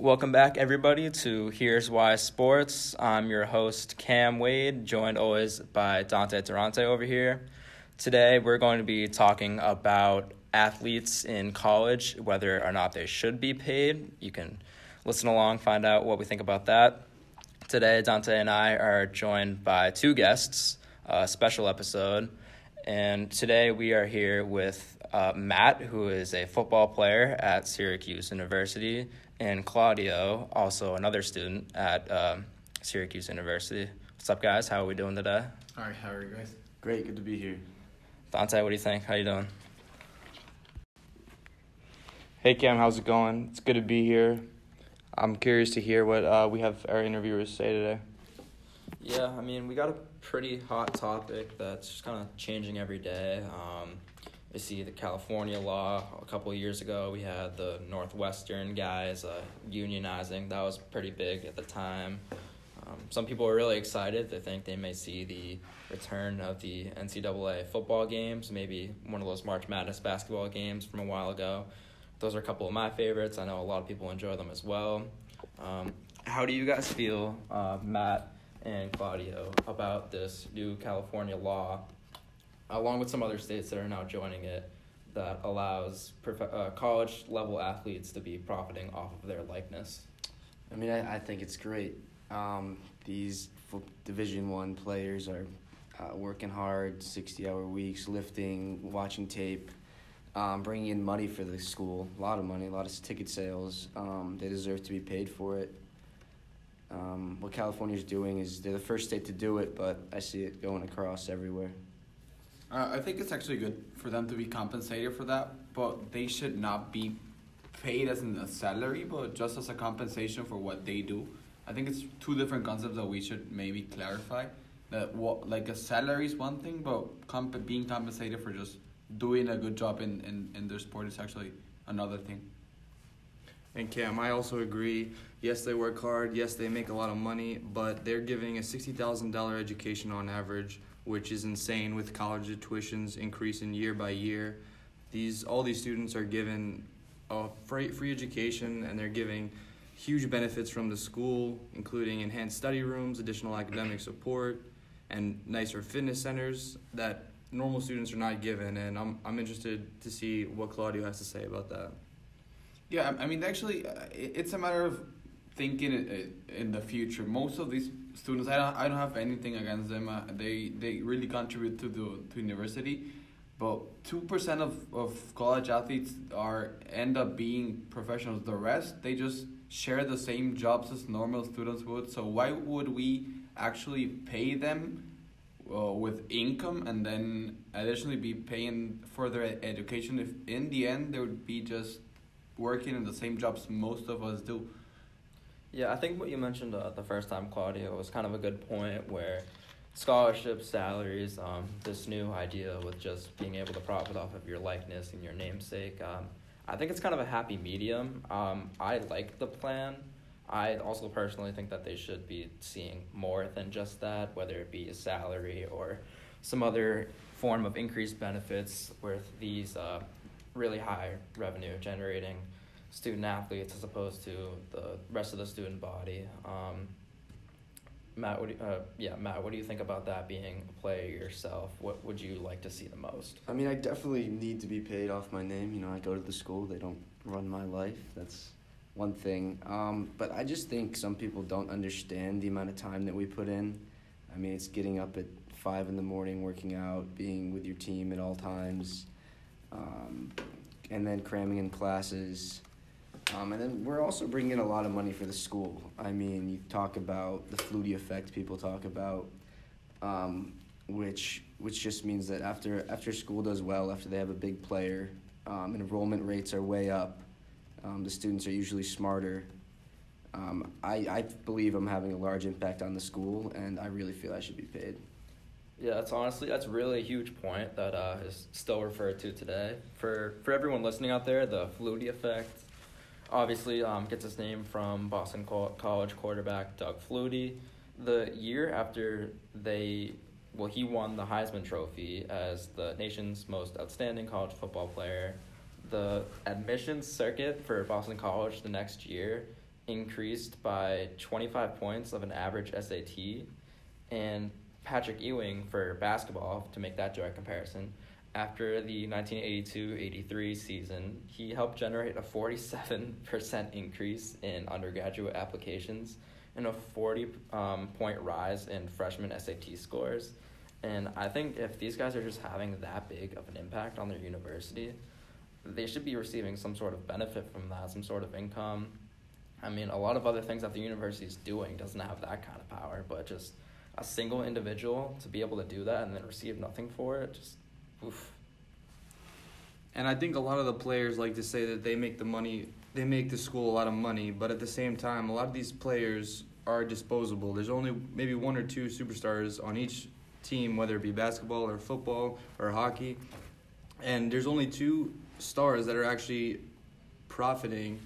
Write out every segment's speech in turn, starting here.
Welcome back, everybody, to Here's Why Sports. I'm your host, Cam Wade, joined always by Dante Durante over here. Today, we're going to be talking about athletes in college, whether or not they should be paid. You can listen along, find out what we think about that. Today, Dante and I are joined by two guests, a special episode. And today, we are here with uh, Matt, who is a football player at Syracuse University, and Claudio, also another student at um, Syracuse University. What's up, guys? How are we doing today? All right, how are you guys? Great, good to be here. Dante, what do you think? How you doing? Hey Cam, how's it going? It's good to be here. I'm curious to hear what uh, we have our interviewers say today. Yeah, I mean, we got a pretty hot topic that's just kind of changing every day. Um, we see the California law. A couple years ago, we had the Northwestern guys uh, unionizing. That was pretty big at the time. Um, some people are really excited. They think they may see the return of the NCAA football games, maybe one of those March Madness basketball games from a while ago. Those are a couple of my favorites. I know a lot of people enjoy them as well. Um, how do you guys feel, uh, Matt and Claudio, about this new California law along with some other states that are now joining it, that allows prof- uh, college level athletes to be profiting off of their likeness. I mean, I, I think it's great. Um, these Division One players are uh, working hard, sixty-hour weeks, lifting, watching tape, um, bringing in money for the school. A lot of money, a lot of ticket sales. Um, they deserve to be paid for it. Um, what California is doing is they're the first state to do it, but I see it going across everywhere. Uh, I think it's actually good for them to be compensated for that, but they should not be paid as a salary, but just as a compensation for what they do. I think it's two different concepts that we should maybe clarify. That what like a salary is one thing, but comp- being compensated for just doing a good job in, in, in their sport is actually another thing. And Cam, I also agree. Yes, they work hard. Yes, they make a lot of money, but they're giving a sixty thousand dollar education on average which is insane with college tuitions increasing year by year. These all these students are given a free free education and they're giving huge benefits from the school, including enhanced study rooms, additional academic support, and nicer fitness centers that normal students are not given. And I'm I'm interested to see what Claudio has to say about that. Yeah, I mean, actually, uh, it's a matter of thinking in the future. Most of these students, I don't, I don't have anything against them. Uh, they they really contribute to the to university, but two percent of, of college athletes are end up being professionals. The rest they just share the same jobs as normal students would. So why would we actually pay them? Uh, with income and then additionally be paying for their education if in the end they would be just working in the same jobs most of us do yeah, I think what you mentioned uh, the first time, Claudio, was kind of a good point where scholarships, salaries, um, this new idea with just being able to profit off of your likeness and your namesake. Um, I think it's kind of a happy medium. Um, I like the plan. I also personally think that they should be seeing more than just that, whether it be a salary or some other form of increased benefits with these uh, really high revenue generating student athletes as opposed to the rest of the student body. Um, Matt, what do uh, yeah, Matt, what do you think about that being a player yourself? What would you like to see the most? I mean, I definitely need to be paid off my name. You know, I go to the school; they don't run my life. That's one thing. Um, but I just think some people don't understand the amount of time that we put in. I mean, it's getting up at five in the morning, working out, being with your team at all times, um, and then cramming in classes. Um, and then we're also bringing in a lot of money for the school. I mean, you talk about the Flutie effect people talk about, um, which which just means that after after school does well, after they have a big player, um, enrollment rates are way up. Um, the students are usually smarter. Um, I, I believe I'm having a large impact on the school, and I really feel I should be paid. Yeah, that's honestly that's really a huge point that uh, is still referred to today. For for everyone listening out there, the Flutie effect obviously um, gets its name from Boston College quarterback Doug Flutie. The year after they, well, he won the Heisman Trophy as the nation's most outstanding college football player. The admissions circuit for Boston College the next year increased by 25 points of an average SAT, and Patrick Ewing for basketball, to make that direct comparison, after the 1982-83 season, he helped generate a 47% increase in undergraduate applications and a 40 um, point rise in freshman SAT scores. And I think if these guys are just having that big of an impact on their university, they should be receiving some sort of benefit from that, some sort of income. I mean, a lot of other things that the university is doing doesn't have that kind of power, but just a single individual to be able to do that and then receive nothing for it, just oof. And I think a lot of the players like to say that they make the money, they make the school a lot of money, but at the same time, a lot of these players are disposable. There's only maybe one or two superstars on each team, whether it be basketball or football or hockey. And there's only two stars that are actually profiting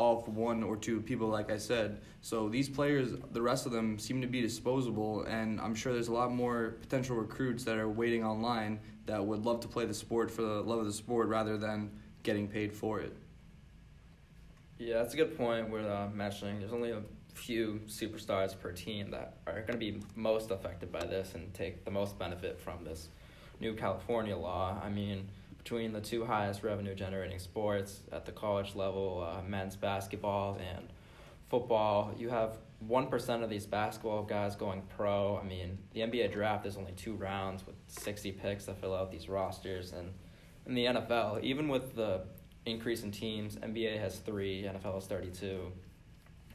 off one or two people, like I said. So these players, the rest of them seem to be disposable, and I'm sure there's a lot more potential recruits that are waiting online that would love to play the sport for the love of the sport rather than getting paid for it. Yeah, that's a good point. We're uh, mentioning there's only a few superstars per team that are going to be most affected by this and take the most benefit from this new California law. I mean, between the two highest revenue generating sports at the college level, uh, men's basketball and football, you have 1% of these basketball guys going pro. I mean, the NBA draft is only two rounds with 60 picks to fill out these rosters. And in the NFL, even with the increase in teams, NBA has three, NFL has 32,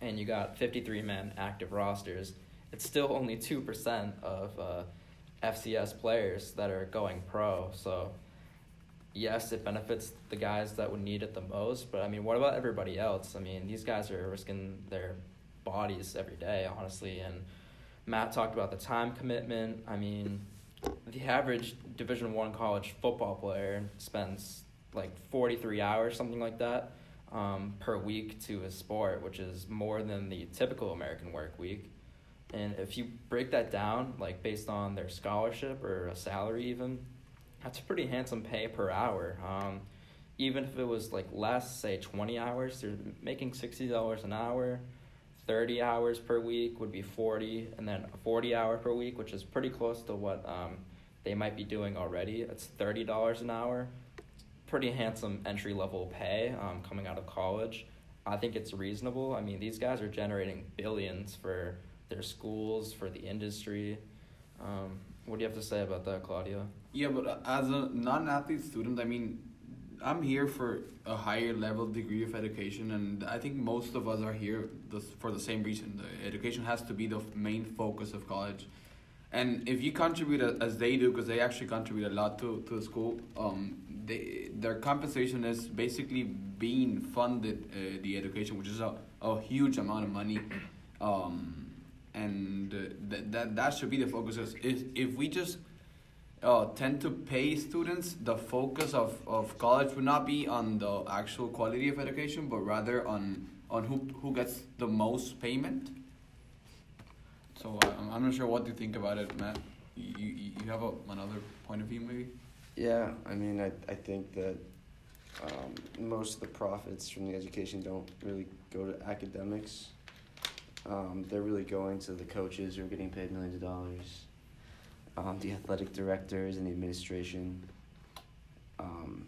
and you got 53 men active rosters. It's still only 2% of uh, FCS players that are going pro. So, yes, it benefits the guys that would need it the most, but I mean, what about everybody else? I mean, these guys are risking their bodies every day, honestly. And Matt talked about the time commitment. I mean, the average Division One college football player spends like forty three hours, something like that, um, per week to his sport, which is more than the typical American work week. And if you break that down, like based on their scholarship or a salary, even, that's a pretty handsome pay per hour. Um, even if it was like less, say twenty hours, they're making sixty dollars an hour. 30 hours per week would be 40 and then a 40 hour per week which is pretty close to what um, they might be doing already. It's $30 an hour. Pretty handsome entry level pay um, coming out of college. I think it's reasonable. I mean these guys are generating billions for their schools for the industry um, what do you have to say about that Claudio? Yeah, but as a non-athlete student, I mean, I'm here for a higher level degree of education, and I think most of us are here for the same reason. The education has to be the main focus of college, and if you contribute as they do, because they actually contribute a lot to, to the school, um, they their compensation is basically being funded uh, the education, which is a, a huge amount of money, um, and uh, that that that should be the focus. If if we just uh, tend to pay students, the focus of, of college would not be on the actual quality of education, but rather on on who who gets the most payment. So uh, I'm, I'm not sure what you think about it, Matt. You you, you have a, another point of view, maybe? Yeah, I mean, I, I think that um, most of the profits from the education don't really go to academics. Um, they're really going to the coaches who are getting paid millions of dollars, um, the athletic directors and the administration. Um,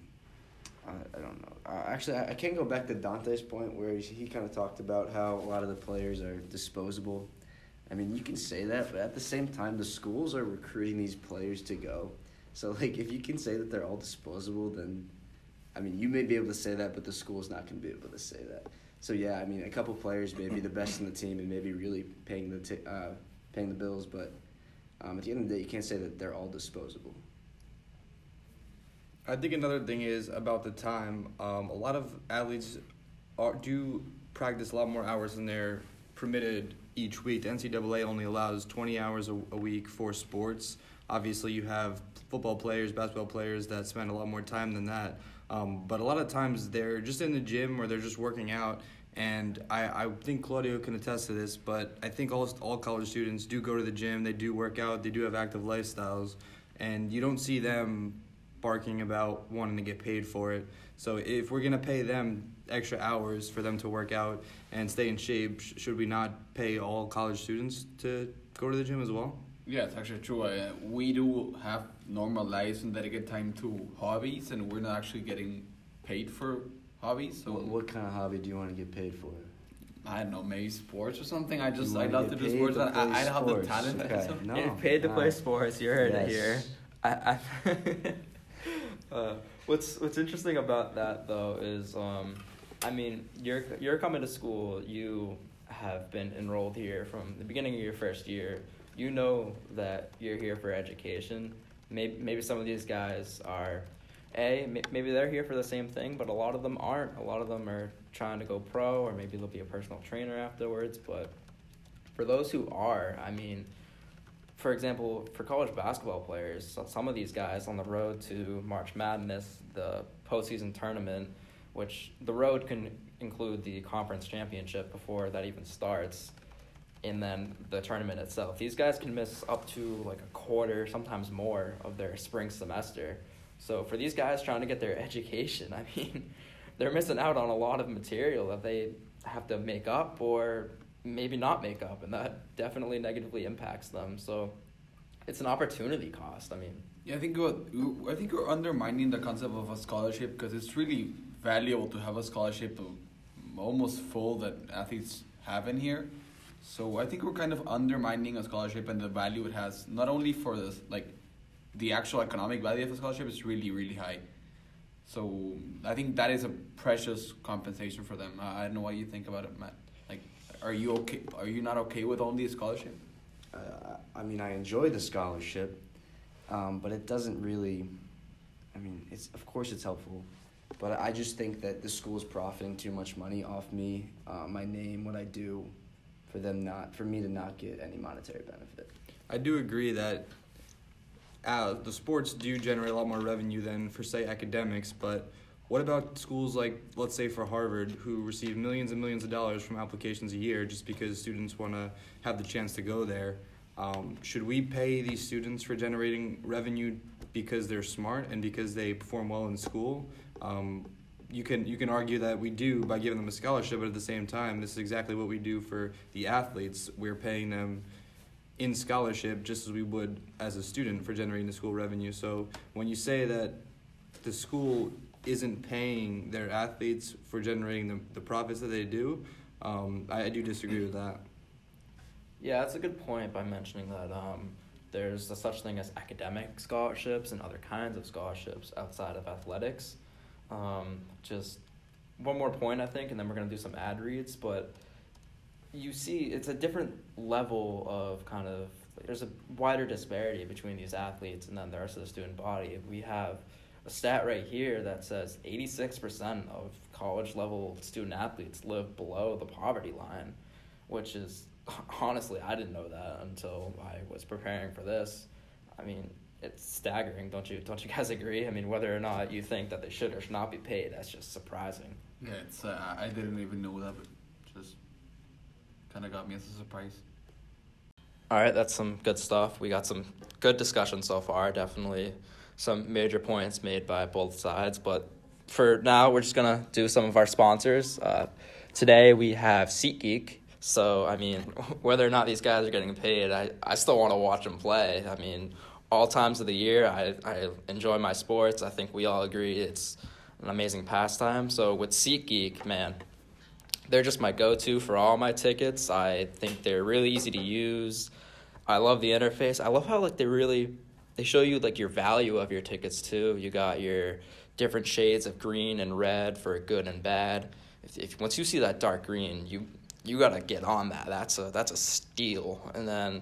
I, I don't know. Actually, I, I can go back to Dante's point where he, he kind of talked about how a lot of the players are disposable. I mean, you can say that, but at the same time, the schools are recruiting these players to go. So like if you can say that they're all disposable, then I mean you may be able to say that, but the school's not going to be able to say that. So yeah, I mean a couple players may be the best in the team and maybe really paying the t- uh, paying the bills, but um, at the end of the day, you can't say that they're all disposable. I think another thing is about the time. Um, a lot of athletes are, do practice a lot more hours than they're permitted each week. The NCAA only allows 20 hours a, a week for sports. Obviously, you have football players, basketball players that spend a lot more time than that. Um, but a lot of times they're just in the gym or they're just working out. And I, I think Claudio can attest to this, but I think all, all college students do go to the gym, they do work out, they do have active lifestyles, and you don't see them barking about wanting to get paid for it. So if we're gonna pay them extra hours for them to work out and stay in shape, sh- should we not pay all college students to go to the gym as well? Yeah, it's actually true. Uh, we do have normal lives and dedicate time to hobbies, and we're not actually getting paid for hobbies. So What, what kind of hobby do you want to get paid for? I don't know, maybe sports or something. I just I love to do sports, to I, I don't have the talent. Okay. So. No, Get paid to play sports. You heard it here. I, I uh, what's what's interesting about that though is, um, I mean, you're you're coming to school. You have been enrolled here from the beginning of your first year. You know that you're here for education. Maybe maybe some of these guys are, a maybe they're here for the same thing, but a lot of them aren't. A lot of them are trying to go pro, or maybe they'll be a personal trainer afterwards. But for those who are, I mean for example, for college basketball players, some of these guys on the road to March Madness, the postseason tournament, which the road can include the conference championship before that even starts, and then the tournament itself. These guys can miss up to like a quarter, sometimes more, of their spring semester. So for these guys trying to get their education, I mean, they're missing out on a lot of material that they have to make up or maybe not make up, and that definitely negatively impacts them. So it's an opportunity cost. I mean, Yeah, I think I think you're undermining the concept of a scholarship because it's really valuable to have a scholarship um, almost full that athletes have in here. So I think we're kind of undermining a scholarship and the value it has not only for this like the actual economic value of a scholarship is really really high. So I think that is a precious compensation for them. I don't know what you think about it, Matt. Like, are you okay? Are you not okay with only a scholarship? Uh, I mean, I enjoy the scholarship, um, but it doesn't really. I mean, it's of course it's helpful, but I just think that the school is profiting too much money off me, uh, my name, what I do, for them not for me to not get any monetary benefit. I do agree that uh, the sports do generate a lot more revenue than for say academics, but what about schools like let's say for Harvard who receive millions and millions of dollars from applications a year just because students want to have the chance to go there? Um, should we pay these students for generating revenue because they're smart and because they perform well in school? Um, you can you can argue that we do by giving them a scholarship, but at the same time, this is exactly what we do for the athletes. We're paying them in scholarship just as we would as a student for generating the school revenue. So when you say that the school isn't paying their athletes for generating the, the profits that they do, um, I, I do disagree with that. yeah, that's a good point by mentioning that um, there's a such thing as academic scholarships and other kinds of scholarships outside of athletics. Um, just one more point, I think, and then we're gonna do some ad reads. But you see, it's a different level of kind of there's a wider disparity between these athletes and then the rest of the student body. We have a stat right here that says 86% of college level student athletes live below the poverty line, which is honestly, I didn't know that until I was preparing for this. I mean, it's staggering, don't you? Don't you guys agree? I mean, whether or not you think that they should or should not be paid, that's just surprising. Yeah, it's. Uh, I didn't even know that, but just kind of got me as a surprise. All right, that's some good stuff. We got some good discussion so far. Definitely some major points made by both sides. But for now, we're just going to do some of our sponsors. Uh, today, we have SeatGeek. So, I mean, whether or not these guys are getting paid, I, I still want to watch them play. I mean, all times of the year, I, I enjoy my sports. I think we all agree it's an amazing pastime. So, with SeatGeek, man, they're just my go-to for all my tickets. I think they're really easy to use. I love the interface. I love how like they really they show you like your value of your tickets too. You got your different shades of green and red for good and bad. If, if once you see that dark green, you you gotta get on that. That's a that's a steal. And then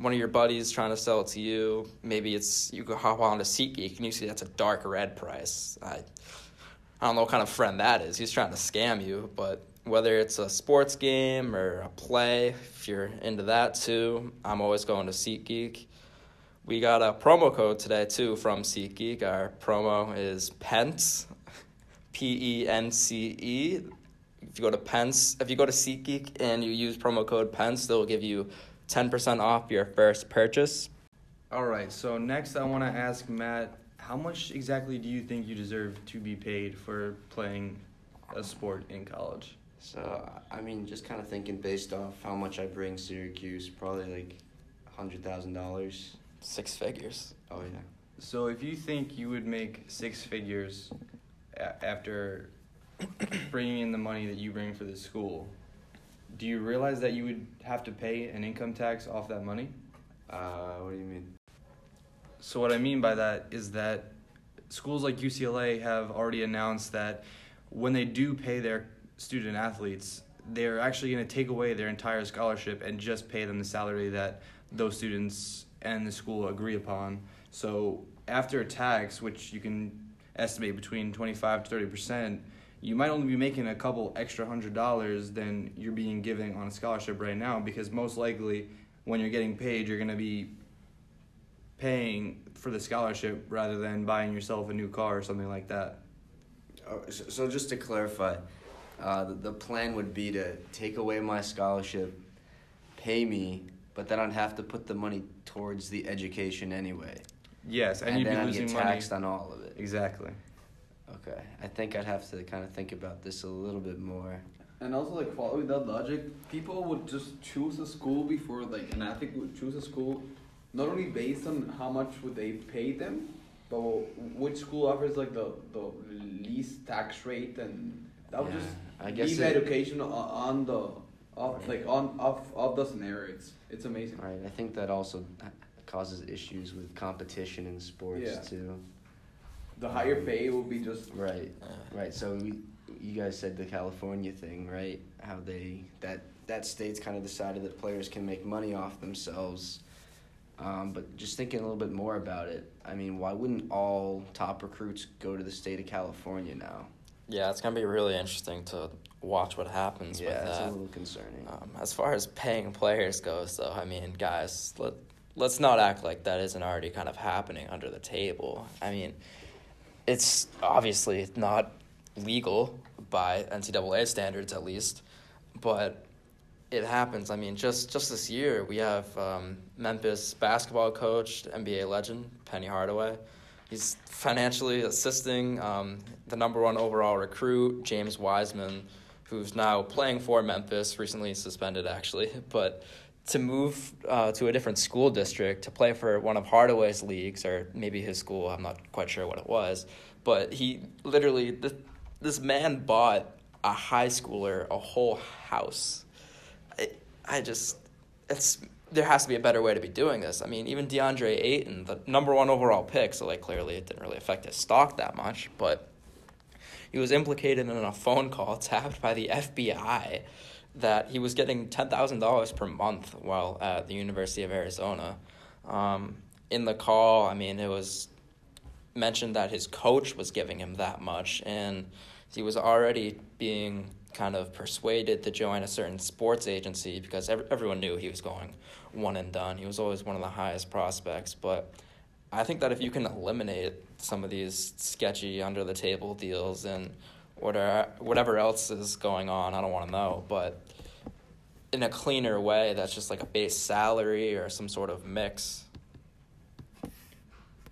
one of your buddies trying to sell it to you, maybe it's you go hop on to SeatGeek and you see that's a dark red price. I I don't know what kind of friend that is. He's trying to scam you, but whether it's a sports game or a play, if you're into that too, I'm always going to SeatGeek. We got a promo code today too from SeatGeek. Our promo is PENCE, P E N C E. If you go to Pence, if you go to SeatGeek and you use promo code PENCE, they'll give you 10% off your first purchase. All right, so next I want to ask Matt how much exactly do you think you deserve to be paid for playing a sport in college? So I mean, just kind of thinking based off how much I bring Syracuse, probably like hundred thousand dollars. Six figures. Oh yeah. So if you think you would make six figures a- after bringing in the money that you bring for the school, do you realize that you would have to pay an income tax off that money? Uh, what do you mean? So what I mean by that is that schools like UCLA have already announced that when they do pay their student athletes, they're actually going to take away their entire scholarship and just pay them the salary that those students and the school agree upon. So after a tax, which you can estimate between 25 to 30 percent, you might only be making a couple extra hundred dollars than you're being given on a scholarship right now because most likely when you're getting paid, you're going to be paying for the scholarship rather than buying yourself a new car or something like that. Oh, so, so just to clarify, uh, the, the plan would be to take away my scholarship, pay me, but then I'd have to put the money towards the education anyway, Yes, and, and, you'd then be I'd losing get money. taxed on all of it. Exactly. Okay, I think I'd have to kind of think about this a little bit more. And also, like following that logic, people would just choose a school before, like an athlete would choose a school, not only based on how much would they pay them, but which school offers like the the least tax rate, and that would Yeah, just I guess leave it- education on, the off Right. like on off of the scenario. It's it's amazing. Right, I think that also uh, causes issues with competition in sports Yeah. too. The higher pay will be just Right, Uh, right. So we, you guys said the California thing, right? How they that that state's kind of decided that players can make money off themselves. Um, but just thinking a little bit more about it, I mean, why wouldn't all top recruits go to the state of California now? Yeah, it's gonna be really interesting to watch what happens yeah, with it's a little concerning. Um, as far as paying players goes, though, I mean, guys, let let's not act like that isn't already kind of happening under the table. I mean, it's obviously not legal by NCAA standards, at least, but it happens. I mean, just just this year, we have um, Memphis basketball coach, NBA legend Penny Hardaway. He's financially assisting um, the number one overall recruit, James Wiseman, who's now playing for Memphis, recently suspended actually, but to move uh, to a different school district to play for one of Hardaway's leagues, or maybe his school, I'm not quite sure what it was, but he literally, this, this man bought a high schooler a whole house. I, I just, it's, there has to be a better way to be doing this. I mean, even DeAndre Ayton, the number one overall pick, so like clearly it didn't really affect his stock that much, but he was implicated in a phone call tapped by the FBI that he was getting $10,000 per month while at the University of Arizona. Um, in the call, I mean, it was mentioned that his coach was giving him that much, and he was already being kind of persuaded to join a certain sports agency because ev- everyone knew he was going one and done. He was always one of the highest prospects, but I think that if you can eliminate some of these sketchy under the table deals and whatever whatever else is going on, I don't want to know, but in a cleaner way that's just like a base salary or some sort of mix.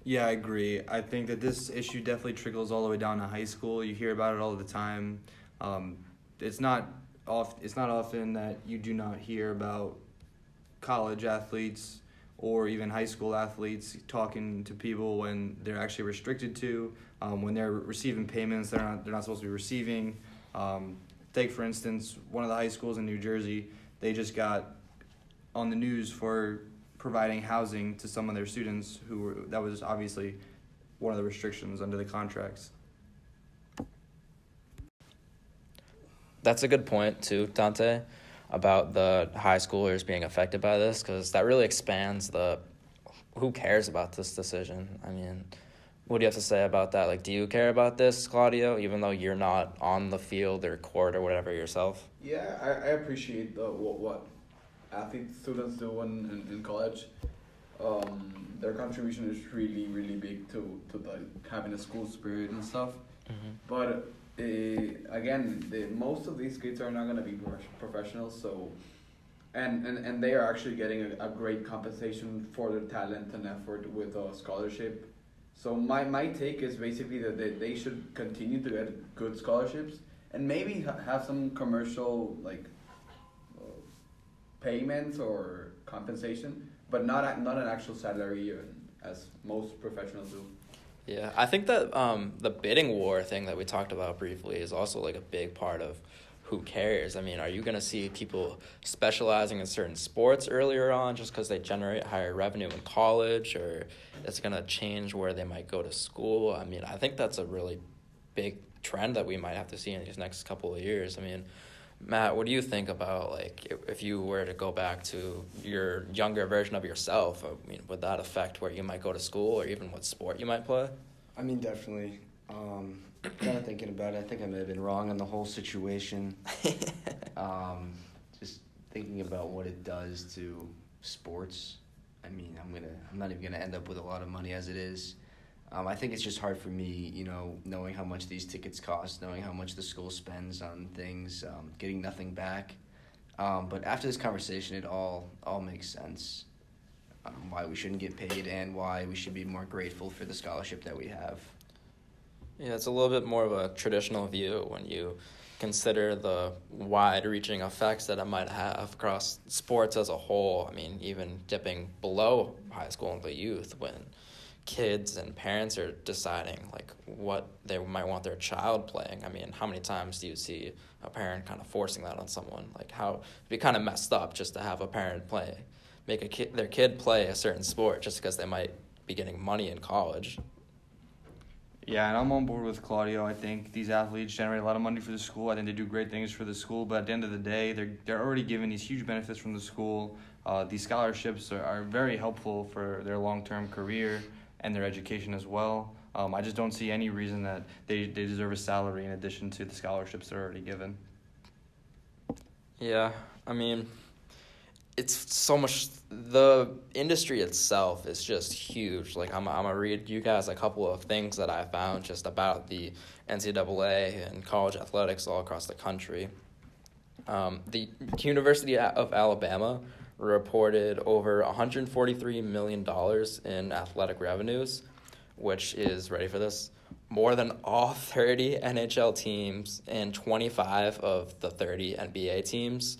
Yeah, I agree. I think that this issue definitely trickles all the way down to high school. You hear about it all the time. Um, it's not off. It's not often that you do not hear about college athletes or even high school athletes talking to people when they're actually restricted to, um, when they're receiving payments they're not they're not supposed to be receiving. Um, take for instance one of the high schools in New Jersey. They just got on the news for providing housing to some of their students who were that was obviously one of the restrictions under the contracts. That's a good point too, Dante, about the high schoolers being affected by this because that really expands the who cares about this decision. I mean, what do you have to say about that? Like, do you care about this, Claudio, even though you're not on the field or court or whatever yourself? Yeah, I, I appreciate the, what, what athlete students do in, in, in college. Um, their contribution is really, really big to, to the, having a school spirit and stuff. But again, the, most of these kids are not going to be prof- professionals, so and, and, and they are actually getting a, a great compensation for their talent and effort with a scholarship. So my, my take is basically that they, they should continue to get good scholarships and maybe ha- have some commercial like uh, payments or compensation, but not not an actual salary as most professionals do. Yeah, I think that um, the bidding war thing that we talked about briefly is also like a big part of who cares. I mean, are you going to see people specializing in certain sports earlier on just because they generate higher revenue in college, or it's going to change where they might go to school? I mean, I think that's a really big trend that we might have to see in these next couple of years. I mean, Matt, what do you think about like if, if you were to go back to your younger version of yourself? I mean, would that affect where you might go to school or even what sport you might play? I mean, definitely. Um, kind of thinking about it, I think I may have been wrong on the whole situation. um, just thinking about what it does to sports. I mean, I'm gonna, I'm not even gonna end up with a lot of money as it is. Um, I think it's just hard for me, you know, knowing how much these tickets cost, knowing how much the school spends on things, um, getting nothing back. Um, but after this conversation, it all all makes sense. Um, why we shouldn't get paid and why we should be more grateful for the scholarship that we have. Yeah, it's a little bit more of a traditional view when you consider the wide reaching effects that it might have across sports as a whole. I mean, even dipping below high school into youth when kids and parents are deciding like what they might want their child playing. I mean, how many times do you see a parent kind of forcing that on someone? Like how it'd be kind of messed up just to have a parent play, make a kid their kid play a certain sport just because they might be getting money in college. Yeah, and I'm on board with Claudio. I think these athletes generate a lot of money for the school. I think they do great things for the school, but at the end of the day, they're they're already given these huge benefits from the school. Uh, these scholarships are, are very helpful for their long term career and their education as well. Um, I just don't see any reason that they, they deserve a salary in addition to the scholarships they're already given. Yeah, I mean, it's so much. The industry itself is just huge. Like I'm, I'm gonna read you guys a couple of things that I found just about the NCAA and college athletics all across the country. Um, the University of Alabama reported over 143 million dollars in athletic revenues, which is ready for this more than all 30 NHL teams and 25 of the 30 NBA teams.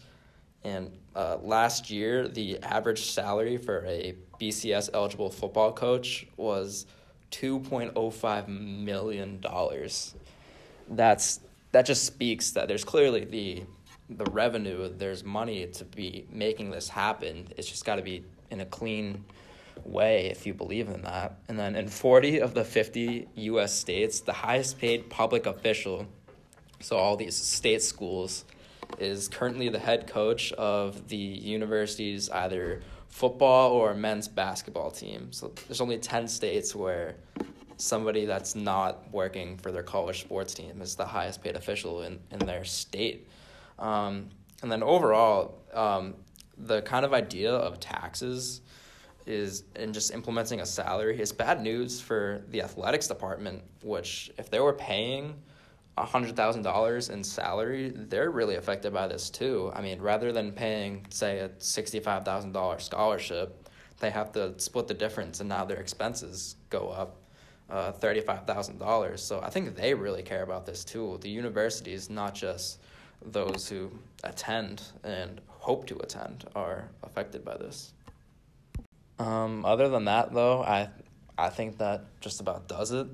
And uh, last year, the average salary for a BCS eligible football coach was $2.05 million. That's, that just speaks that there's clearly the, the revenue, there's money to be making this happen. It's just got to be in a clean way if you believe in that. And then in 40 of the 50 US states, the highest paid public official, so all these state schools, is currently the head coach of the university's either football or men's basketball team. So there's only 10 states where somebody that's not working for their college sports team is the highest paid official in, in their state. Um, and then overall, um, the kind of idea of taxes is and just implementing a salary is bad news for the athletics department, which if they were paying $100,000 in salary, they're really affected by this too. I mean, rather than paying, say, a $65,000 scholarship, they have to split the difference and now their expenses go up uh, $35,000. So I think they really care about this too. The university is not just those who attend and hope to attend, are affected by this. Um, other than that, though, I I think that just about does it.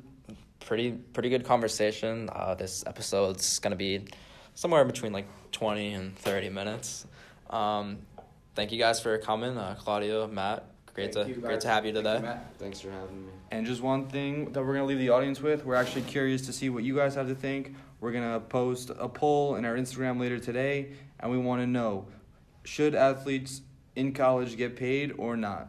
Pretty pretty good conversation. Uh, this episode's gonna be somewhere between like twenty and thirty minutes. Um, thank you guys for coming, uh, Claudio, Matt. Great Thank to you, great to have you Thank today. Matt. Thanks for having me. And just one thing that we're gonna leave the audience with, we're actually curious to see what you guys have to think. We're gonna post a poll in our Instagram later today, and we want to know: should athletes in college get paid or not?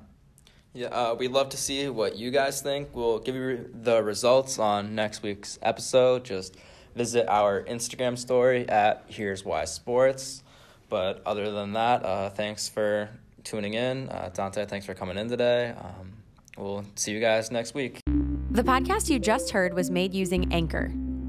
Yeah, uh, we'd love to see what you guys think. We'll give you the results on next week's episode. Just visit our Instagram story at Here's Why Sports. But other than that, uh, thanks for tuning in. Uh, Dante, thanks for coming in today. Um, we'll see you guys next week. The podcast you just heard was made using Anchor.